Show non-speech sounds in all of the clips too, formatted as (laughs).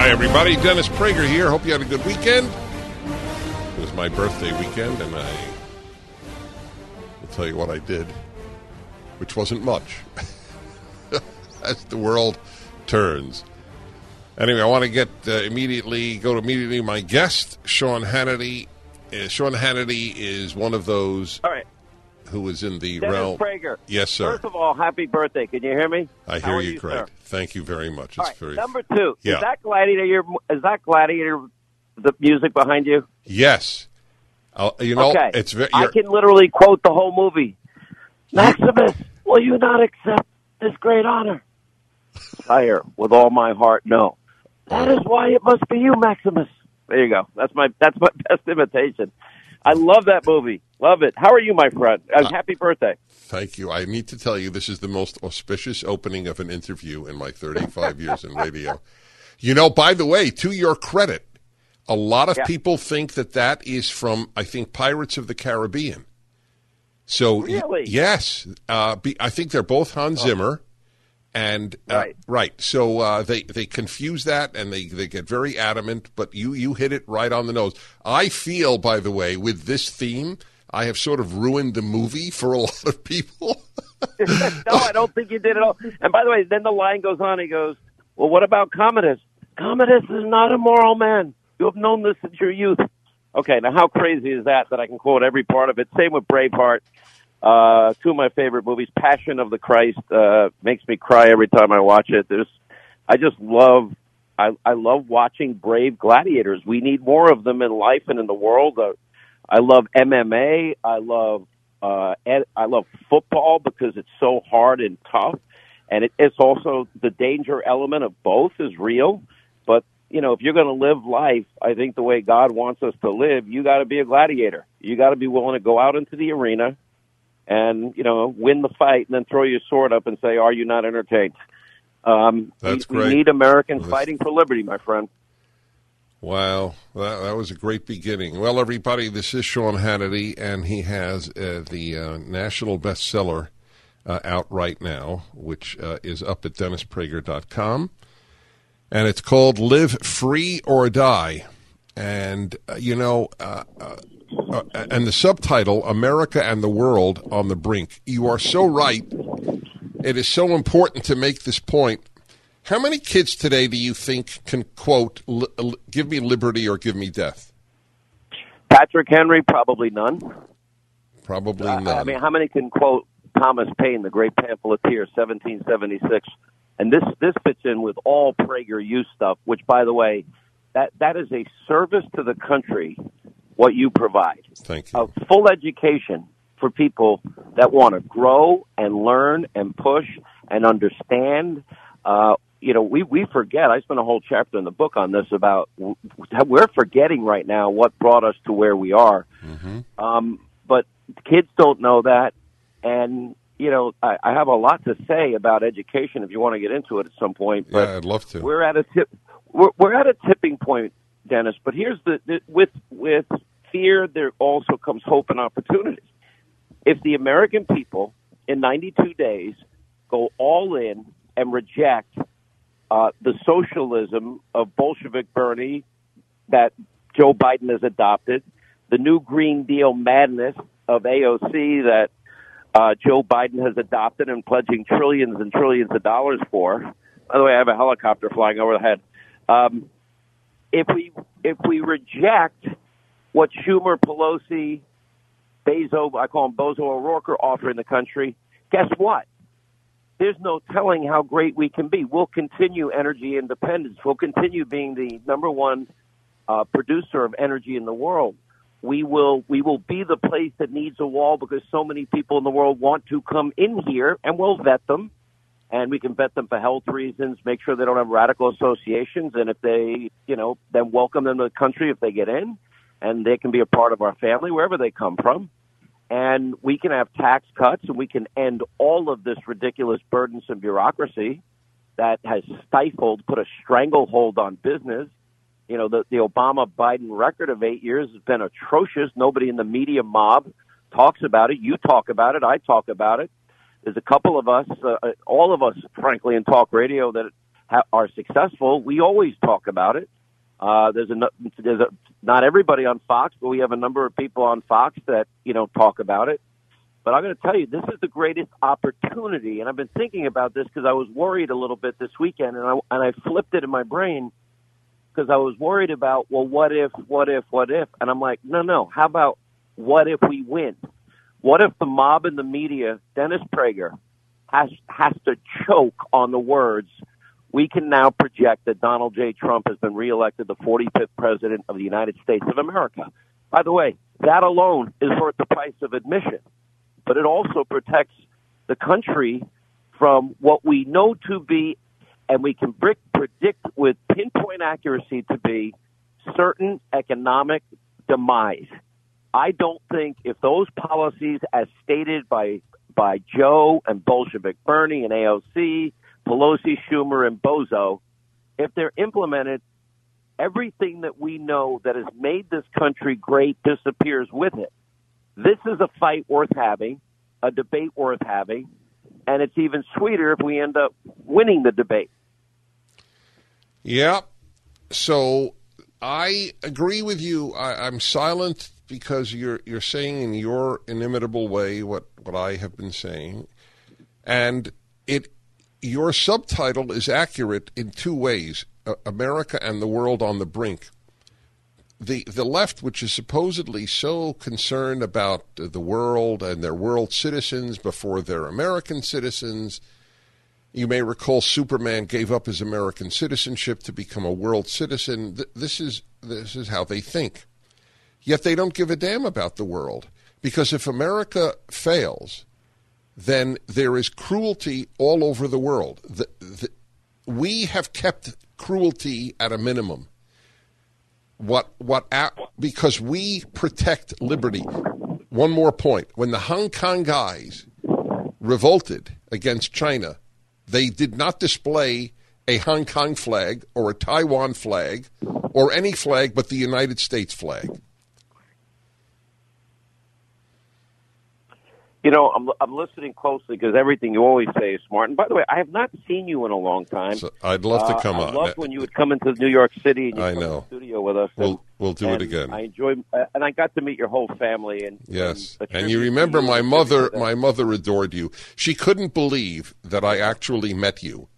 Hi, everybody. Dennis Prager here. Hope you had a good weekend. It was my birthday weekend, and I will tell you what I did, which wasn't much. (laughs) As the world turns. Anyway, I want to get uh, immediately go to immediately my guest, Sean Hannity. Uh, Sean Hannity is one of those All right. Who is in the Dennis realm. Prager. Yes, sir. First of all, happy birthday. Can you hear me? I hear you, you great. sir? Thank you very much. It's right. very Number two. Yeah. Is that Gladiator? Your, is that Gladiator? The music behind you? yes. I'll, you know, okay. it's very. I can literally quote the whole movie. Maximus, will you not accept this great honor? Sire, with all my heart, no. That is why it must be you, Maximus. There you go. That's my that's my (laughs) best imitation. I love that movie. Love it. How are you, my friend? Uh, happy birthday. Thank you. I need to tell you, this is the most auspicious opening of an interview in my 35 (laughs) years in radio. You know, by the way, to your credit, a lot of Yeah. people think that that is from, I think, Pirates of the Caribbean. So, Really? Oh. yes, uh, be, I think they're both Hans Zimmer. And uh, Right. right, so uh, they they confuse that and they, they get very adamant. But you you hit it right on the nose. I feel, by the way, with this theme, I have sort of ruined the movie for a (laughs) lot of people. (laughs) no, I don't think you did at all. And by the way, then the line goes on. He goes, "Well, what about Commodus? Commodus is not a moral man. You have known this since your youth." Okay, now how crazy is that? That I can quote every part of it. Same with Braveheart. Uh, two of my favorite movies, Passion of the Christ, uh, makes me cry every time I watch it. There's, I just love, I, I love watching brave gladiators. We need more of them in life and in the world. Uh, I love MMA. I love uh, ed- I love football because it's so hard and tough, and it, it's also the danger element of both is real. But you know, if you're going to live life, I think the way God wants us to live, you got to be a gladiator. You got to be willing to go out into the arena and you know win the fight, and then throw your sword up and say, "Are you not entertained?" Um, That's we, great. we need Americans Well, fighting for liberty, my friend. Wow, that, that was a great beginning. Well, everybody, this is Sean Hannity, and he has uh, the uh, national bestseller uh, out right now, which uh, is up at DennisPrager.com. And it's called Live Free or Die. And, uh, you know, uh, and the subtitle, America and the World on the Brink. You are so right. It is so important to make this point. How many kids today do you think can quote, give me liberty or give me death? Patrick Henry, probably none. Probably Uh, none. I mean, how many can quote Thomas Paine, the great pamphleteer, 1776? And this this fits in with all PragerU stuff, which, by the way, that that is a service to the country. What you provide, Thank you. a full education for people that want to grow and learn and push and understand. Uh, you know, we we forget. I spent a whole chapter in the book on this about we're forgetting right now what brought us to where we are. Um, but kids don't know that, and you know, I, I have a lot to say about education. If you want to get into it at some point, but yeah, I'd love to. we're at a tip. We're, we're at a tipping point, Dennis. But here's the, the with with fear, there also comes hope and opportunity. If the American people in 92 days go all in and reject uh, the socialism of Bolshevik Bernie that Joe Biden has adopted, the new Green Deal madness of AOC that uh, Joe Biden has adopted and pledging trillions and trillions of dollars for. By the way, I have a helicopter flying overhead. Um, if we if we reject what Schumer, Pelosi, Beto, I call him Bozo O'Rourke, are offering the country, guess what? There's no telling how great we can be. We'll continue energy independence. We'll continue being the number one uh, producer of energy in the world. we will we will be the place that needs a wall because so many people in the world want to come in here, and we'll vet them, and we can vet them for health reasons, make sure they don't have radical associations, and if they, you know, then welcome them to the country if they get in, and they can be a part of our family wherever they come from. And we can have tax cuts, and we can end all of this ridiculous, burdensome bureaucracy that has stifled, put a stranglehold on business you know, the, the Obama Biden record of eight years has been atrocious. Nobody in the media mob talks about it. You talk about it. I talk about it. There's a couple of us, uh, uh all of us, frankly, in talk radio that ha- are successful. We always talk about it. Uh, there's a, there's a, not everybody on Fox, but we have a number of people on Fox that, you know, talk about it. But I'm going to tell you, this is the greatest opportunity. And I've been thinking about this because I was worried a little bit this weekend and I, and I flipped it in my brain because I was worried about, well, what if, what if, what if? And I'm like, no, no. How about what if we win? What if the mob and the media, Dennis Prager, has has to choke on the words? We can now project that Donald J. Trump has been reelected the 45th president of the United States of America. By the way, that alone is worth the price of admission, but it also protects the country from what we know to be and we can predict with pinpoint accuracy to be certain economic demise. I don't think if those policies, as stated by by Joe and Bolshevik Bernie and AOC, Pelosi, Schumer, and Bozo, if they're implemented, everything that we know that has made this country great disappears with it. This is a fight worth having, a debate worth having, and it's even sweeter if we end up winning the debate. Yep. So I agree with you. I, am silent because you're you're saying in your inimitable way what, what I have been saying, and it your subtitle is accurate in two ways: America and the world on the brink. The the left, which is supposedly so concerned about the world and their world citizens before their American citizens you may recall Superman gave up his American citizenship to become a world citizen. This is this is how they think. Yet they don't give a damn about the world because if America fails, then there is cruelty all over the world. The, the, we have kept cruelty at a minimum. What what because we protect liberty. One more point: when the Hong Kong guys revolted against China they did not display a Hong Kong flag or a Taiwan flag or any flag but the United States flag. You know, I'm I'm listening closely because everything you always say is smart. And by the way, I have not seen you in a long time. So I'd love to come uh, on. I love when you would come into New York City and you I come know. to the studio with us. We'll and, we'll do it again. I enjoy, uh, and I got to meet your whole family. And yes, and, and you remember my mother. My mother adored you. She couldn't believe that I actually met you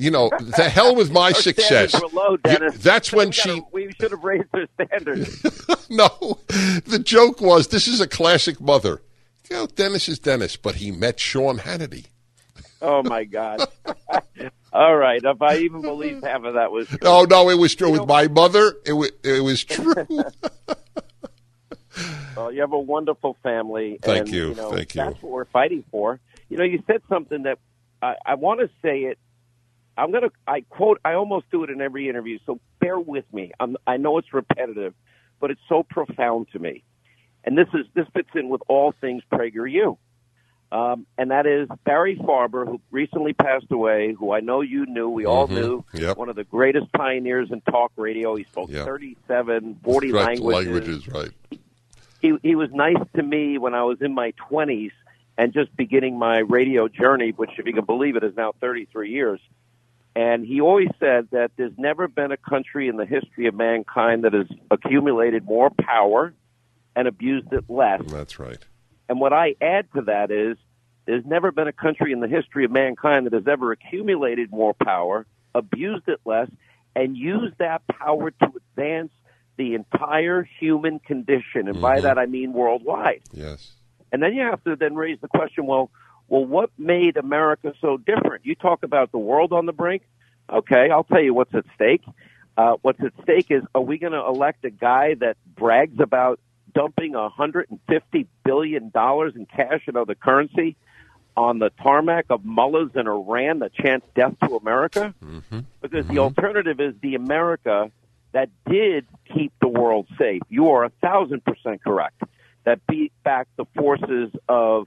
you know, the hell with my (laughs) success. Low, you, that's (laughs) when she. Gotta, we should have raised her standards. (laughs) no, the joke was this is a classic mother. You know, Dennis is Dennis, but he met Sean Hannity. Oh my God! (laughs) All right, if I even believe half of that was true. Oh no, it was true. You With know, my mother, it was it was true. (laughs) well, you have a wonderful family. Thank and, you. you know, Thank you. That's what we're fighting for. You know, you said something that I, I want to say it I'm gonna I quote I almost do it in every interview, so bear with me. I'm, I know it's repetitive, but it's so profound to me. And this is this fits in with all things PragerU. Um, and that is Barry Farber, who recently passed away, who I know you knew, we all mm-hmm. knew, yep. one of the greatest pioneers in talk radio. He spoke yep. 37, 40 right, languages. Languages, right. He, he was nice to me when I was in my 20s and just beginning my radio journey, which, if you can believe it, is now 33 years. And he always said that there's never been a country in the history of mankind that has accumulated more power and abused it less. That's right. And what I add to that is there's never been a country in the history of mankind that has ever accumulated more power, abused it less, and used that power to advance the entire human condition. And mm-hmm. by that I mean worldwide. Yes. And then you have to then raise the question, well, well, what made America so different? You talk about the world on the brink. Okay, I'll tell you what's at stake. Uh, what's at stake is are we going to elect a guy that brags about dumping 150 billion dollars in cash and other currency on the tarmac of mullahs in Iran that chants death to America? Mm-hmm. Because the alternative is the America that did keep the world safe. You are a thousand percent correct. That beat back the forces of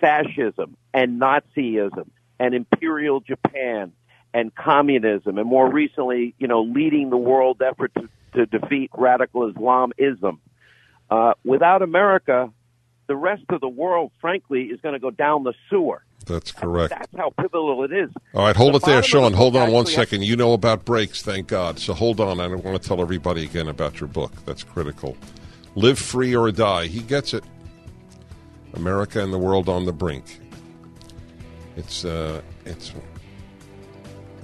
fascism and Nazism and imperial Japan and communism, and more recently, you know, leading the world effort to, to defeat radical Islamism. Uh, without America, the rest of the world, frankly, is going to go down the sewer. That's correct. That's how pivotal it is. All right, hold The it there, Sean. Hold on one second. You know about breaks, thank God. So hold on. I don't want to tell everybody again about your book. That's critical. Live free or die. He gets it. America and the world on the brink. It's uh, it's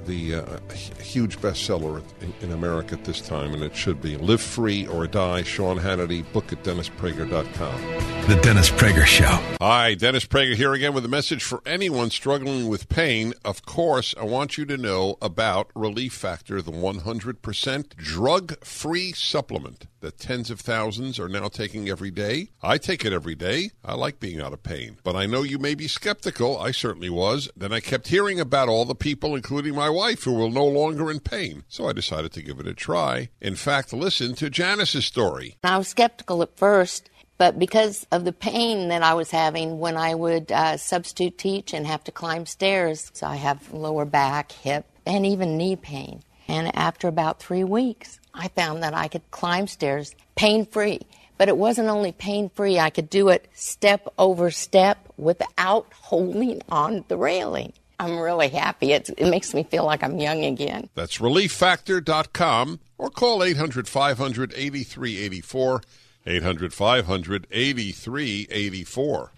the uh, huge bestseller in, in America at this time, and it should be. Live free or die. Sean Hannity. Book at DennisPrager.com. The Dennis Prager Show. Hi, Dennis Prager here again with a message for anyone struggling with pain. Of course, I want you to know about Relief Factor, the 100% drug free supplement that tens of thousands are now taking every day. I take it every day. I like being out of pain. But I know you may be skeptical. I certainly was. Then I kept hearing about all the people, including my wife, who were no longer in pain. So I decided to give it a try. In fact, listen to Janice's story. I was skeptical at first, but because of the pain that I was having when I would uh, substitute teach and have to climb stairs, so I have lower back, hip, and even knee pain. And after about three weeks, I found that I could climb stairs pain free. But it wasn't only pain free, I could do it step over step without (laughs) holding on the railing. I'm really happy. It's, it makes me feel like I'm young again. That's relieffactor.com or call 800 500 8384. 800 500 8384.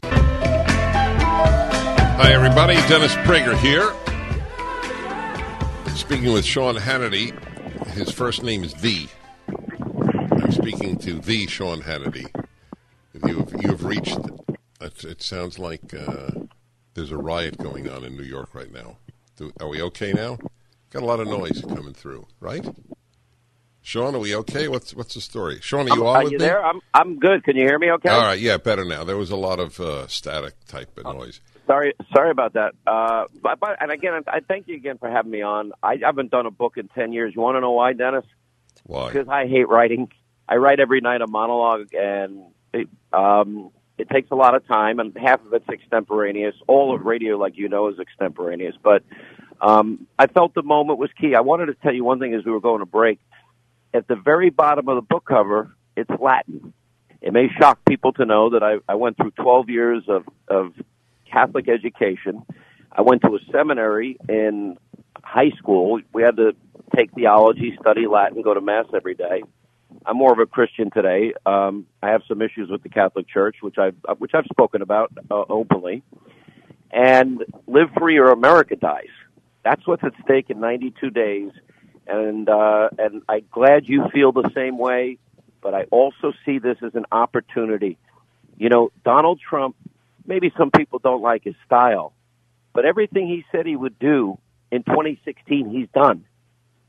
Hi, everybody. Dennis Prager here. Speaking with Sean Hannity. His first name is The. I'm speaking to The Sean Hannity. You've, you've reached, it, it sounds like uh, there's a riot going on in New York right now. Do, are we okay now? Got a lot of noise coming through, right? Sean, are we okay? What's what's the story? Sean, are you on Are with you me? there? I'm I'm good. Can you hear me? Okay. All right, yeah, better now. There was a lot of uh, static type of noise. Sorry, sorry about that. Uh, but, but and again, I thank you again for having me on. I haven't done a book in ten years. You want to know why, Dennis? Why? Because I hate writing. I write every night a monologue, and it, um, it takes a lot of time, and half of it's extemporaneous. All of radio, like you know, is extemporaneous. But um, I felt the moment was key. I wanted to tell you one thing as we were going to break. At the very bottom of the book cover, it's Latin. It may shock people to know that I, I went through 12 years of, of Catholic education. I went to a seminary in high school. We had to take theology, study Latin, go to Mass every day. I'm more of a Christian today. Um, I have some issues with the Catholic Church, which I've which I've spoken about uh, openly. And live free or America dies. That's what's at stake in 92 days. And uh, and I'm glad you feel the same way. But I also see this as an opportunity. You know, Donald Trump. Maybe some people don't like his style, but everything he said he would do in 2016, he's done.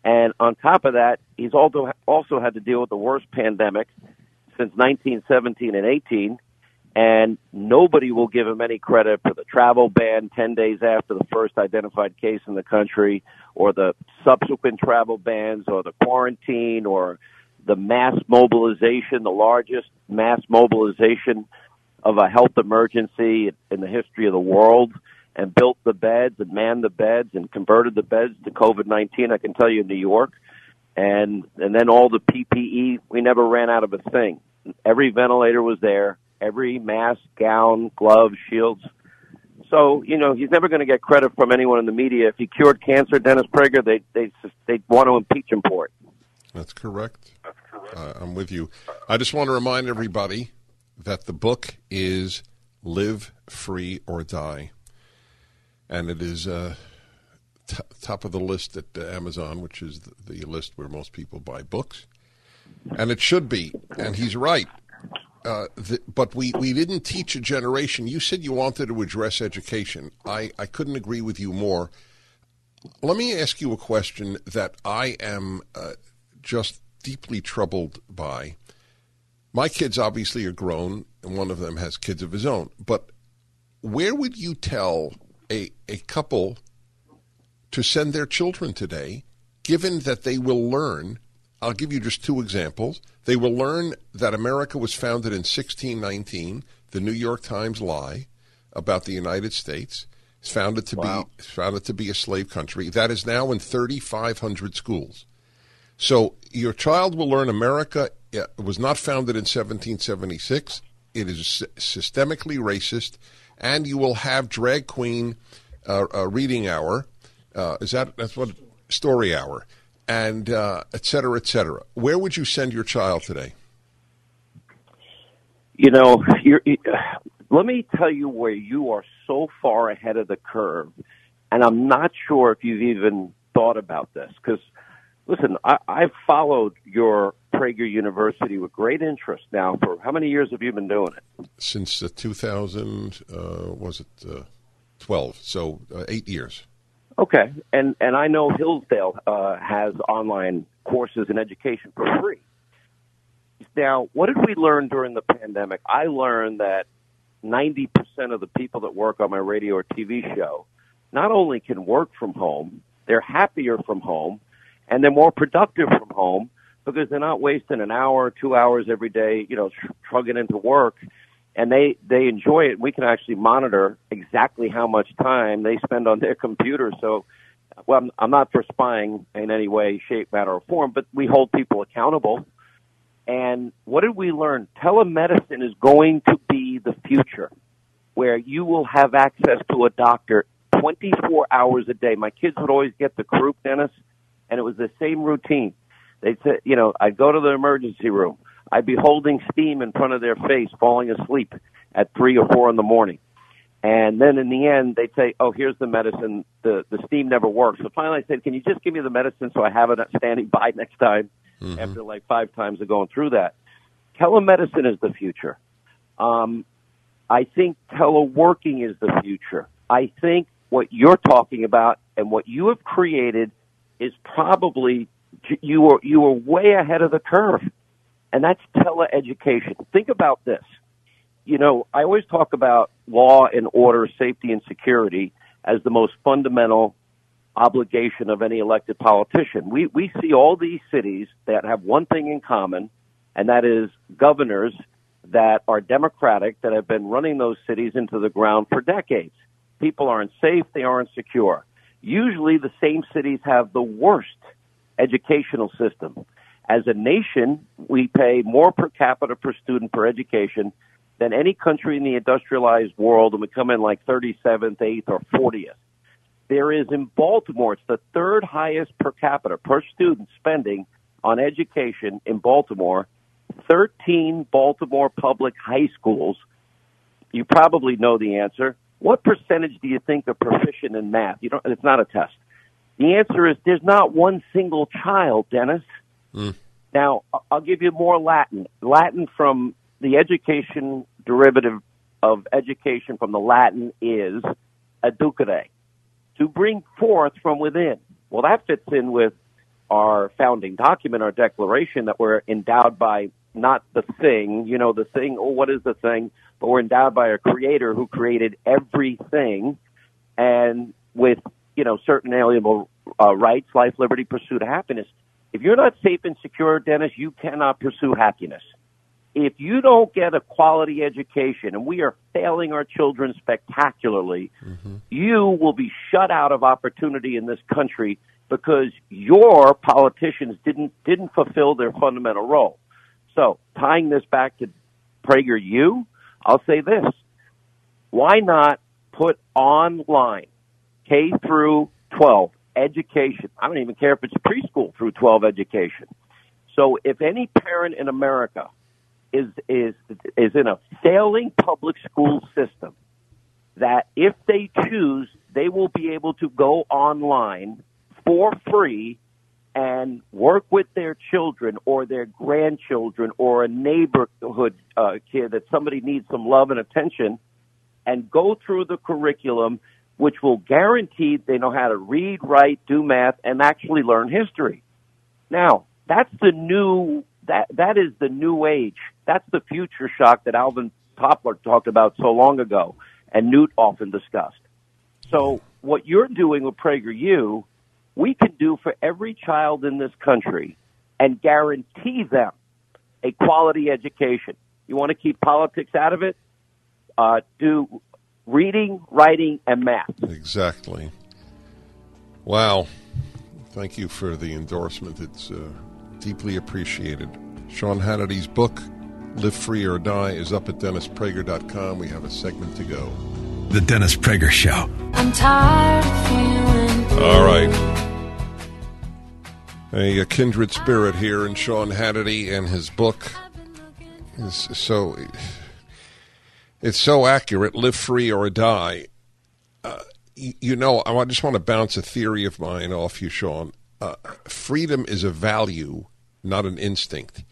And on top of that, he's also also had to deal with the worst pandemic since 1917 and 18. And nobody will give him any credit for the travel ban 10 days after the first identified case in the country, or the subsequent travel bans, or the quarantine, or the mass mobilization, the largest mass mobilization of a health emergency in the history of the world and built the beds and manned the beds and converted the beds to COVID nineteen. I can tell you in New York, and and then all the PPE. We never ran out of a thing. Every ventilator was there. Every mask, gown, gloves, shields. So you know he's never going to get credit from anyone in the media. If he cured cancer, Dennis Prager, they they they want to impeach him for it. That's correct. Uh, I'm with you. I just want to remind everybody that the book is Live Free or Die. And it is uh, t- top of the list at uh, Amazon, which is the, the list where most people buy books. And it should be. And he's right. Uh, the, but we, we didn't teach a generation. You said you wanted to address education. I, I couldn't agree with you more. Let me ask you a question that I am uh, just deeply troubled by. My kids obviously are grown, and one of them has kids of his own. But where would you tell a, a couple to send their children today, given that they will learn? I'll give you just two examples. They will learn that America was founded in 1619, the New York Times lie about the United States. It's founded to wow. be founded to be a slave country. That is now in 3,500 schools. So your child will learn America was not founded in 1776. It is systemically racist, and you will have drag queen uh, uh, reading hour. Uh, is that that's what story hour, and uh, et cetera, et cetera. Where would you send your child today? You know, let me tell you where you are so far ahead of the curve, and I'm not sure if you've even thought about this because listen, I, I've followed your Prager University with great interest now. For how many years have you been doing it? Since uh, 2000, uh, was it uh, 12? So uh, eight years. Okay, and and I know Hillsdale uh, has online courses in education for free. Now, what did we learn during the pandemic? I learned that 90% of the people that work on my radio or TV show not only can work from home, they're happier from home, and they're more productive from home because they're not wasting an hour, two hours every day, you know, tr- trugging into work. And they, they enjoy it. We can actually monitor exactly how much time they spend on their computer. So, well, I'm, I'm not for spying in any way, shape, matter, or form, but we hold people accountable. And what did we learn? Telemedicine is going to be the future where you will have access to a doctor 24 hours a day. My kids would always get the croup, Dennis, and it was the same routine. They said, you know, I'd go to the emergency room. I'd be holding steam in front of their face, falling asleep at three or four in the morning. And then in the end, they'd say, "Oh, here's the medicine. The the steam never works." So finally, I said, "Can you just give me the medicine so I have it standing (laughs) by next time?" Mm-hmm. After like five times of going through that, telemedicine is the future. Um, I think teleworking is the future. I think what you're talking about and what you have created is probably you were you were way ahead of the curve, and that's teleeducation. Think about this. You know, I always talk about law and order, safety and security as the most fundamental obligation of any elected politician. We we see all these cities that have one thing in common, and that is governors that are democratic that have been running those cities into the ground for decades. People aren't safe, they aren't secure. Usually the same cities have the worst educational system. As a nation, we pay more per capita per student per education than any country in the industrialized world, and we come in like 37th, 8th, or 40th. There is in Baltimore, it's the third highest per capita per student spending on education in Baltimore. 13 Baltimore public high schools. You probably know the answer. What percentage do you think are proficient in math? You don't, it's not a test. The answer is there's not one single child, Dennis. Mm. Now, I'll give you more Latin. Latin from the education derivative of education from the Latin is educare, to bring forth from within. Well, that fits in with our founding document, our declaration that we're endowed by not the thing, you know, the thing, oh, what is the thing? But we're endowed by a creator who created everything and with you know, certain alienable uh, rights, life, liberty, pursuit of happiness. If you're not safe and secure, Dennis, you cannot pursue happiness. If you don't get a quality education, and we are failing our children spectacularly, mm-hmm. you will be shut out of opportunity in this country because your politicians didn't didn't fulfill their fundamental role. So, tying this back to Prager U, I'll say this: Why not put online K through 12 education. I don't even care if it's preschool through 12 education. So if any parent in America is is is in a failing public school system that if they choose they will be able to go online for free and work with their children or their grandchildren or a neighborhood uh, kid that somebody needs some love and attention and go through the curriculum which will guarantee they know how to read, write, do math, and actually learn history. Now, that's the new that that is the new age. That's the future shock that Alvin Toffler talked about so long ago, and Newt often discussed. So what you're doing with PragerU, we can do for every child in this country, and guarantee them a quality education. You want to keep politics out of it? Uh, do reading, writing, and math. Exactly. Wow. Thank you for the endorsement. It's uh, deeply appreciated. Sean Hannity's book, Live Free or Die, is up at DennisPrager.com. We have a segment to go. The Dennis Prager Show. I'm tired of feeling All right. A, a kindred spirit here in Sean Hannity and his book is so it's so accurate. Live free or die. Uh, you, you know, I just want to bounce a theory of mine off you, Sean. Uh, freedom is a value, not an instinct.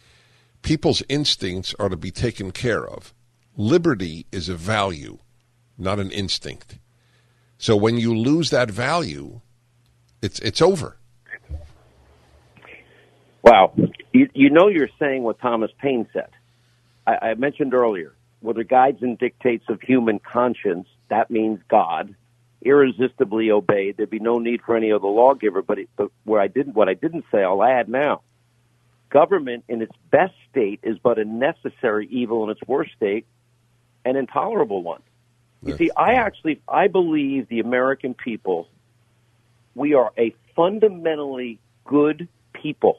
People's instincts are to be taken care of. Liberty is a value, not an instinct. So when you lose that value, it's it's over. Wow. You, you know you're saying what Thomas Paine said. I, I mentioned earlier, where the guides and dictates of human conscience, that means God, irresistibly obeyed, there'd be no need for any other lawgiver. But, it, but where I didn't, what I didn't say, I'll add now. Government in its best state is but a necessary evil in its worst state, an intolerable one. You see, I actually, I believe the American people, we are a fundamentally good people.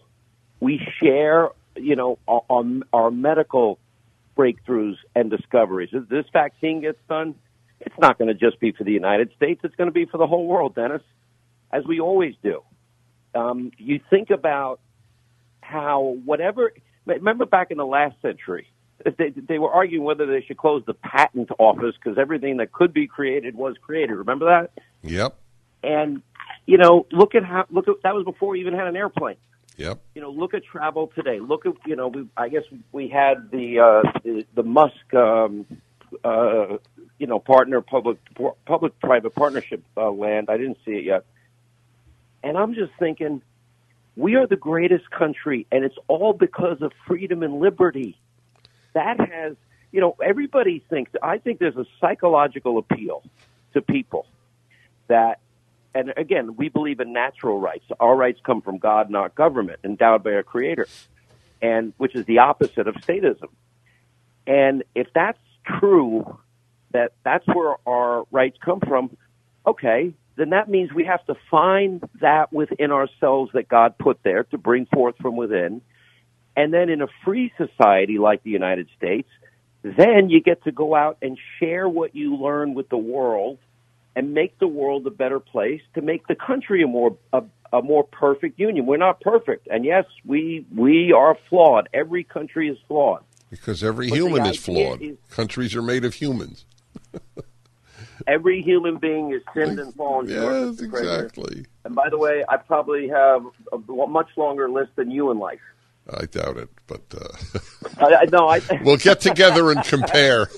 We share, you know, our, our, our medical breakthroughs and discoveries. If this vaccine gets done, it's not going to just be for the United States. It's going to be for the whole world, Dennis, as we always do. Um, you think about how whatever. Remember back in the last century, they, they were arguing whether they should close the patent office because everything that could be created was created. Remember that? Yep. And you know, look at how look at that was before we even had an airplane. Yep. You know, look at travel today. Look at you know, we, I guess we had the uh, the, the Musk, um, uh, you know, partner public public private partnership uh, land. I didn't see it yet, and I'm just thinking, we are the greatest country, and it's all because of freedom and liberty. That has, you know, everybody thinks. I think there's a psychological appeal to people that and again, we believe in natural rights. Our rights come from God, not government, endowed by our Creator, and which is the opposite of statism. And if that's true, that that's where our rights come from, okay, then that means we have to find that within ourselves that God put there to bring forth from within. And then in a free society like the United States, then you get to go out and share what you learn with the world and make the world a better place to make the country a more a, a more perfect union. We're not perfect, and yes, we we are flawed. Every country is flawed Because every But human is flawed. is- Countries are made of humans. (laughs) every human being is sinned and fallen short. Yes, exactly. And by the way, I probably have a much longer list than you in life. I doubt it, but uh, I, no, I. (laughs) we'll get together and compare.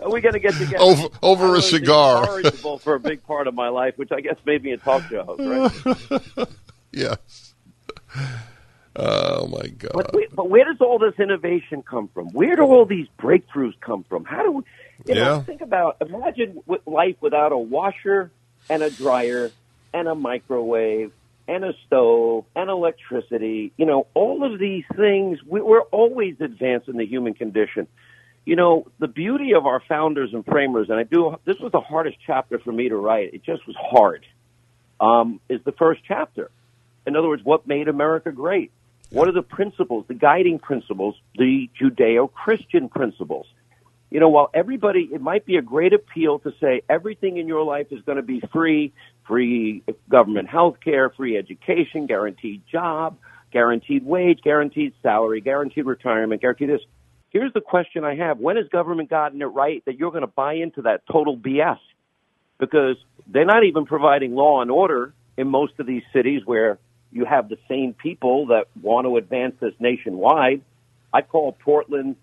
Are We're going to get together Over- over a cigar. incorrigible for a big part of my life, which I guess made me a talk show host, right? (laughs) yes. Oh my God. But, we, but where does all this innovation come from? Where do all these breakthroughs come from? How do we, you know, Yeah. think about, imagine life without a washer and a dryer and a microwave and a stove and electricity. You know, all of these things, we, we're always advancing the human condition. You know, the beauty of our founders and framers, and I do, this was the hardest chapter for me to write. It just was hard, um, is the first chapter. In other words, what made America great? What are the principles, the guiding principles, the Judeo Christian principles? You know, while everybody, it might be a great appeal to say everything in your life is going to be free, free government health care, free education, guaranteed job, guaranteed wage, guaranteed salary, guaranteed retirement, guaranteed this. Here's the question I have. When has government gotten it right that you're going to buy into that total BS? Because they're not even providing law and order in most of these cities where you have the same people that want to advance this nationwide. I call Portland,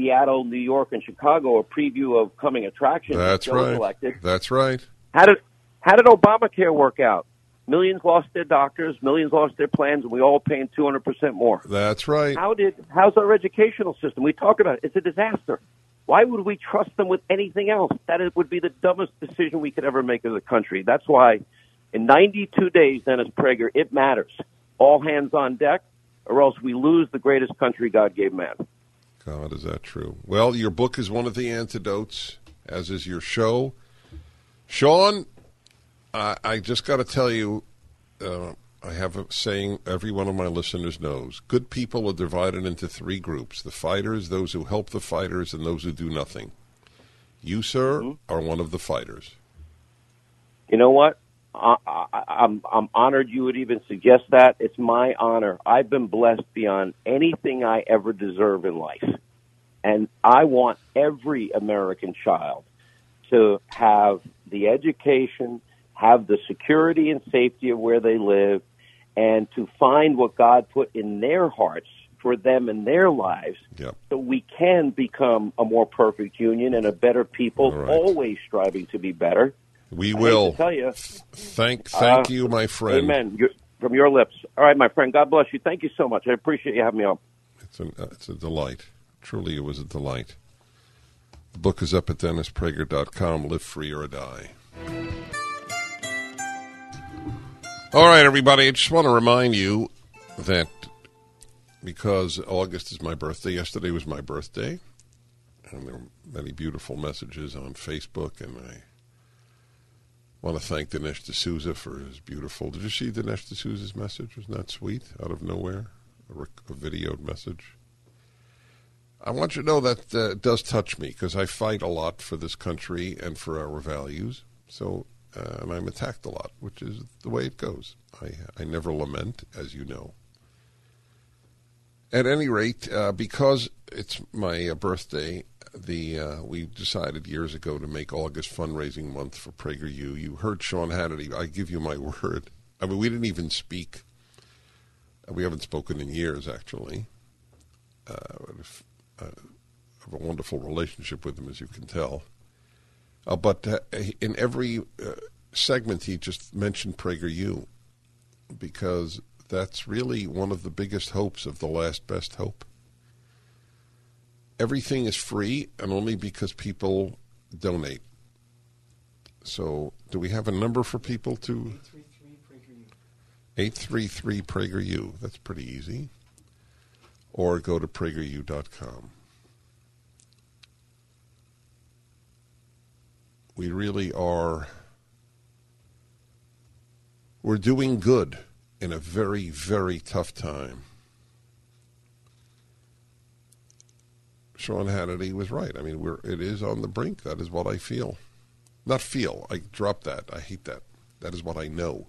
Seattle, New York, and Chicago a preview of coming attractions. That's right. Elected. That's right. How did how did Obamacare work out? Millions lost their doctors, millions lost their plans, and we all paying 200% more. That's right. How did how's our educational system? We talk about it. It's a disaster. Why would we trust them with anything else? That is, would be the dumbest decision we could ever make as a country. That's why, in 92 days, Dennis Prager, it matters. All hands on deck, or else we lose the greatest country God gave man. God, is that true? Well, your book is one of the antidotes, as is your show. Sean, I, I just got to tell you, uh, I have a saying every one of my listeners knows. Good people are divided into three groups the fighters, those who help the fighters, and those who do nothing. You, sir, Mm-hmm. are one of the fighters. You know what? I, I, I'm I'm honored you would even suggest that. It's my honor. I've been blessed beyond anything I ever deserve in life, and I want every American child to have the education, have the security and safety of where they live, and to find what God put in their hearts for them in their lives Yep. so we can become a more perfect union and a better people, right. always striving to be better. We will. tell you, Thank, thank Uh, you, my friend. Amen. you from your lips. All right, my friend. God bless you. Thank you so much. I appreciate you having me on. It's, an, uh, it's a delight. Truly, it was a delight. The book is up at DennisPrager.com. Live free or die. All right, everybody. I just want to remind you that because August is my birthday, yesterday was my birthday, and there were many beautiful messages on Facebook, and I want to thank Dinesh D'Souza for his beautiful. Did you see Dinesh D'Souza's message? Wasn't that sweet? Out of nowhere, a, rec- a videoed message. I want you to know that uh, does touch me because I fight a lot for this country and for our values. So, uh, and I'm attacked a lot, which is the way it goes. I I never lament, as you know. At any rate, uh, because it's my uh, birthday, the uh, we decided years ago to make August fundraising month for PragerU. You heard Sean Hannity. I give you my (laughs) word. I mean, we didn't even speak. Uh, We haven't spoken in years, actually. Uh, uh, have a wonderful relationship with him, as you can tell. Uh, but uh, in every segment, he just mentioned PragerU because that's really one of the biggest hopes of the last best hope. Everything is free, and only because people donate. So, do we have a number for people to? 833 PragerU. 833 PragerU. That's pretty easy. Or go to PragerU.com. We really are. We're doing good in a very, very tough time. Sean Hannity was right. I mean, we're it is on the brink. That is what I feel. Not feel. I drop that. I hate that. That is what I know.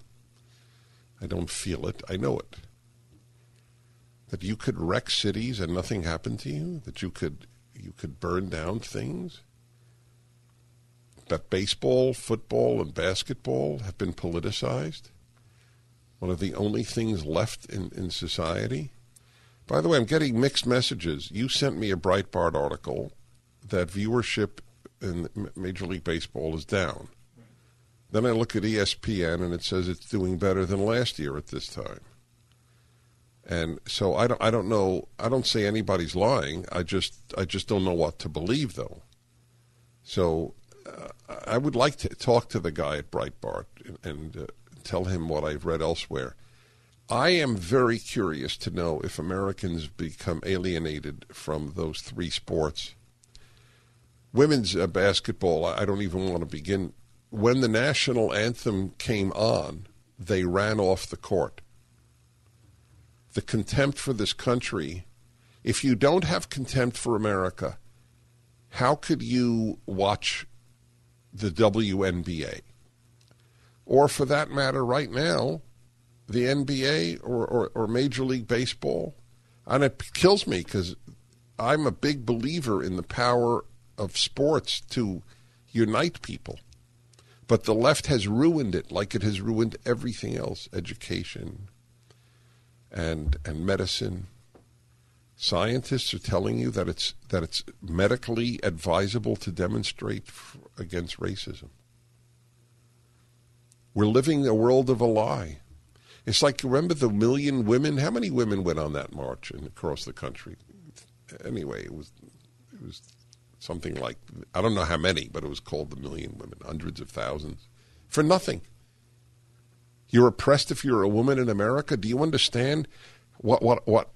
I don't feel it. I know it. That you could wreck cities and nothing happened to you. That you could you could burn down things. That baseball, football, and basketball have been politicized. One of the only things left in, in society. By the way, I'm getting mixed messages. You sent me a Breitbart article that viewership in Major League Baseball is down. Then I look at ESPN and it says it's doing better than last year at this time. And so I don't I don't know I don't say anybody's lying. I just I just don't know what to believe though. So uh, I would like to talk to the guy at Breitbart and, and uh, tell him what I've read elsewhere. I am very curious to know if Americans become alienated from those three sports. Women's uh, basketball, I I don't even want to begin. When the national anthem came on, they ran off the court. The contempt for this country. If you don't have contempt for America, how could you watch the WNBA? Or for that matter, right now, the NBA or, or, or Major League Baseball. And it kills me because I'm a big believer in the power of sports to unite people. But the left has ruined it like it has ruined everything else education and, and medicine. Scientists are telling you that it's, that it's medically advisable to demonstrate f- against racism. We're living a world of a lie. It's like remember the million women. How many women went on that march and across the country? Anyway, it was it was something like I don't know how many, but it was called the Million Women, hundreds of thousands, for nothing. You're oppressed if you're a woman in America. Do you understand what what what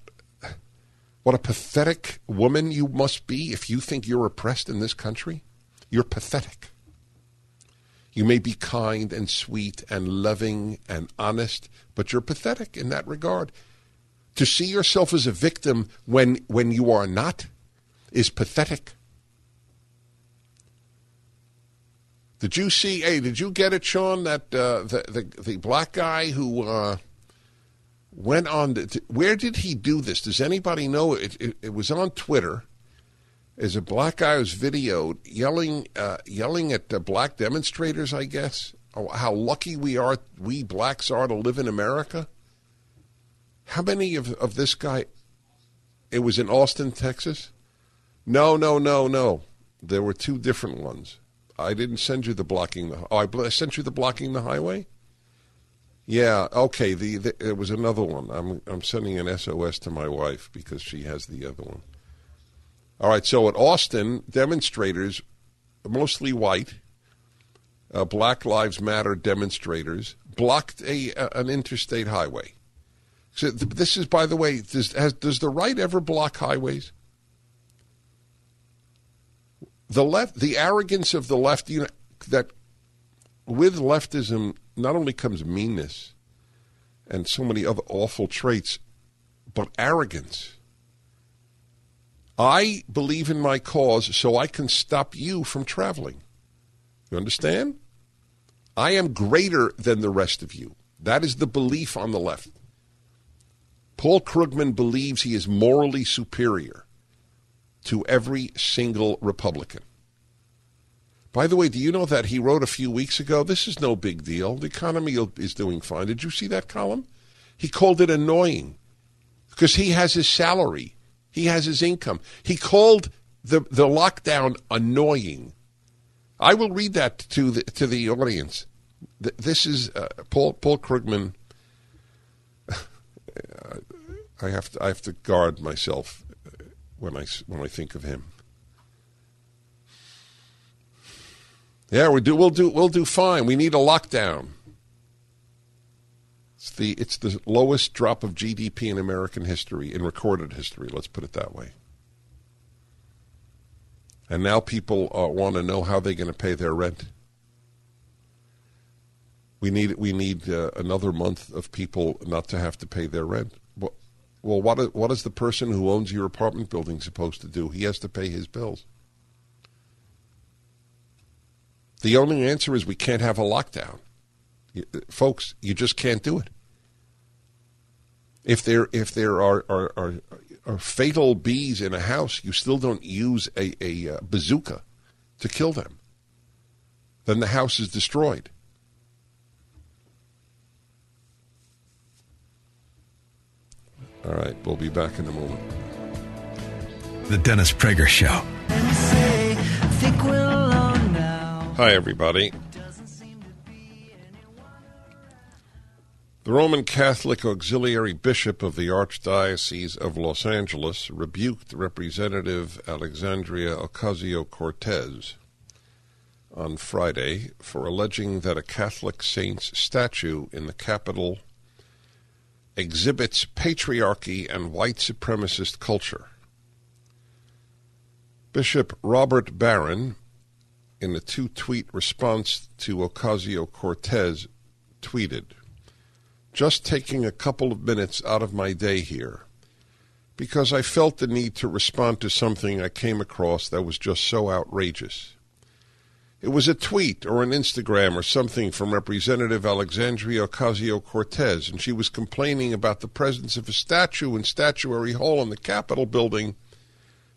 what a pathetic woman you must be if you think you're oppressed in this country? You're pathetic. You may be kind and sweet and loving and honest, but you're pathetic in that regard. To see yourself as a victim when, when you are not is pathetic. Did you see? Hey, did you get it, Sean? That uh, the, the the black guy who uh, went on. The, where did he do this? Does anybody know? It, it, it was on Twitter is a black guy who's videoed yelling, uh, yelling at uh, black demonstrators. I guess oh, how lucky we are, we blacks are to live in America. How many of of this guy? It was in Austin, Texas. No, no, no, no. There were two different ones. I didn't send you the blocking the. Oh, I sent you the blocking the highway. Yeah, okay. The, the it was another one. I'm I'm sending an SOS to my wife because she has the other one. All right, so at Austin, demonstrators, mostly white, uh, Black Lives Matter demonstrators, blocked a, an interstate highway. So th- this is, by the way, does, has, does the right ever block highways? The left, the arrogance of the left, you know, that with leftism not only comes meanness and so many other awful traits, but arrogance. I believe in my cause so I can stop you from traveling. You understand? I am greater than the rest of you. That is the belief on the left. Paul Krugman believes he is morally superior to every single Republican. By the way, do you know that he wrote a few weeks ago? This is no big deal. The economy is doing fine. Did you see that column? He called it annoying because he has his salary he has his income. He called the, the lockdown annoying. I will read that to the, to the audience. This is uh, Paul, Paul Krugman. (laughs) I have to I have to guard myself when I when I think of him. Yeah, we do. We'll do. We'll do fine. We need a lockdown. It's the it's the lowest drop of GDP in American history, in recorded history. Let's put it that way. And now people uh, want to know how they're going to pay their rent. We need we need uh, another month of people not to have to pay their rent. Well, well, what what is the person who owns your apartment building supposed to do? He has to pay his bills. The only answer is we can't have a lockdown. Folks, you just can't do it. If there if there are are, are, are fatal bees in a house, you still don't use a, a uh, bazooka to kill them. Then the house is destroyed. All right, we'll be back in a moment. The Dennis Prager Show. Hi, everybody. The Roman Catholic Auxiliary Bishop of the Archdiocese of Los Angeles rebuked Representative Alexandria Ocasio Cortez on Friday for alleging that a Catholic saint's statue in the Capitol exhibits patriarchy and white supremacist culture. Bishop Robert Barron, in a two tweet response to Ocasio Cortez, tweeted just taking a couple of minutes out of my day here because I felt the need to respond to something I came across that was just so outrageous. It was a tweet or an Instagram or something from Representative Alexandria Ocasio Cortez, and she was complaining about the presence of a statue in Statuary Hall in the Capitol building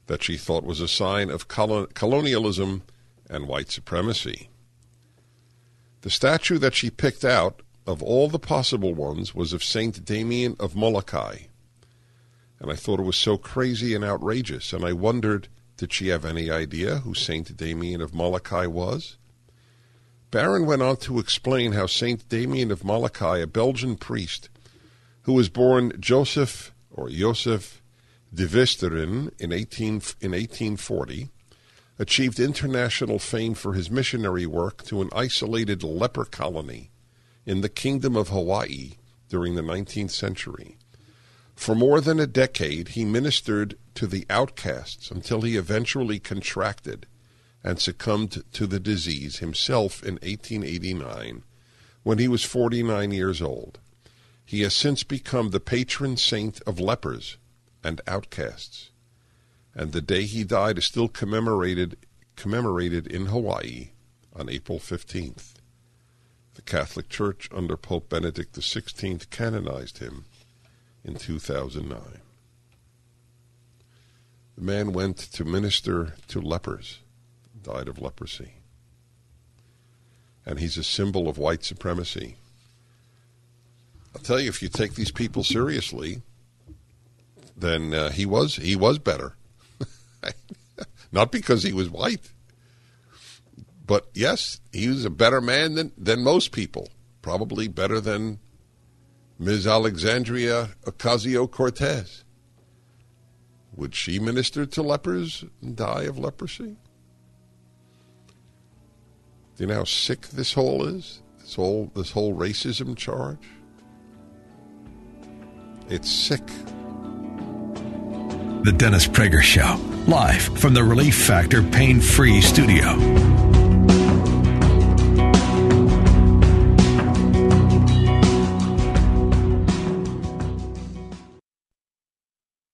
that she thought was a sign of colonialism and white supremacy. The statue that she picked out of all the possible ones was of Saint Damien of Molokai. And I thought it was so crazy and outrageous, and I wondered, did she have any idea who Saint Damien of Molokai was? Barron went on to explain how Saint Damien of Molokai, a Belgian priest who was born Joseph or Joseph de Visteren in, 18, in 1840, achieved international fame for his missionary work to an isolated leper colony in the Kingdom of Hawaii during the 19th century. For more than a decade, he ministered to the outcasts until he eventually contracted and succumbed to the disease himself in 1889 when he was 49 years old. He has since become the patron saint of lepers and outcasts, and the day he died is still commemorated commemorated in Hawaii on April 15th. The Catholic Church under Pope Benedict XVI canonized him in 2009. The man went to minister to lepers, died of leprosy. And he's a symbol of white supremacy. I'll tell you, if you take these people seriously, then uh, he was he was better. (laughs) Not because he was white, but yes, he was a better man than than most people. Probably better than Ms. Alexandria Ocasio Cortez. Would she minister to lepers and die of leprosy? Do you know how sick this whole is? This whole this whole racism charge? It's sick. The Dennis Prager Show, live from the Relief Factor Pain Free Studio.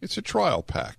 It's a trial pack,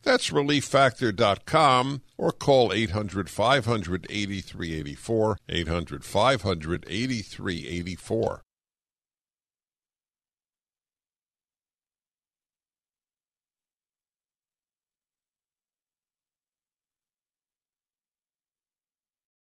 That's relieffactor.com or call 800 500 8384. 800 500 8384.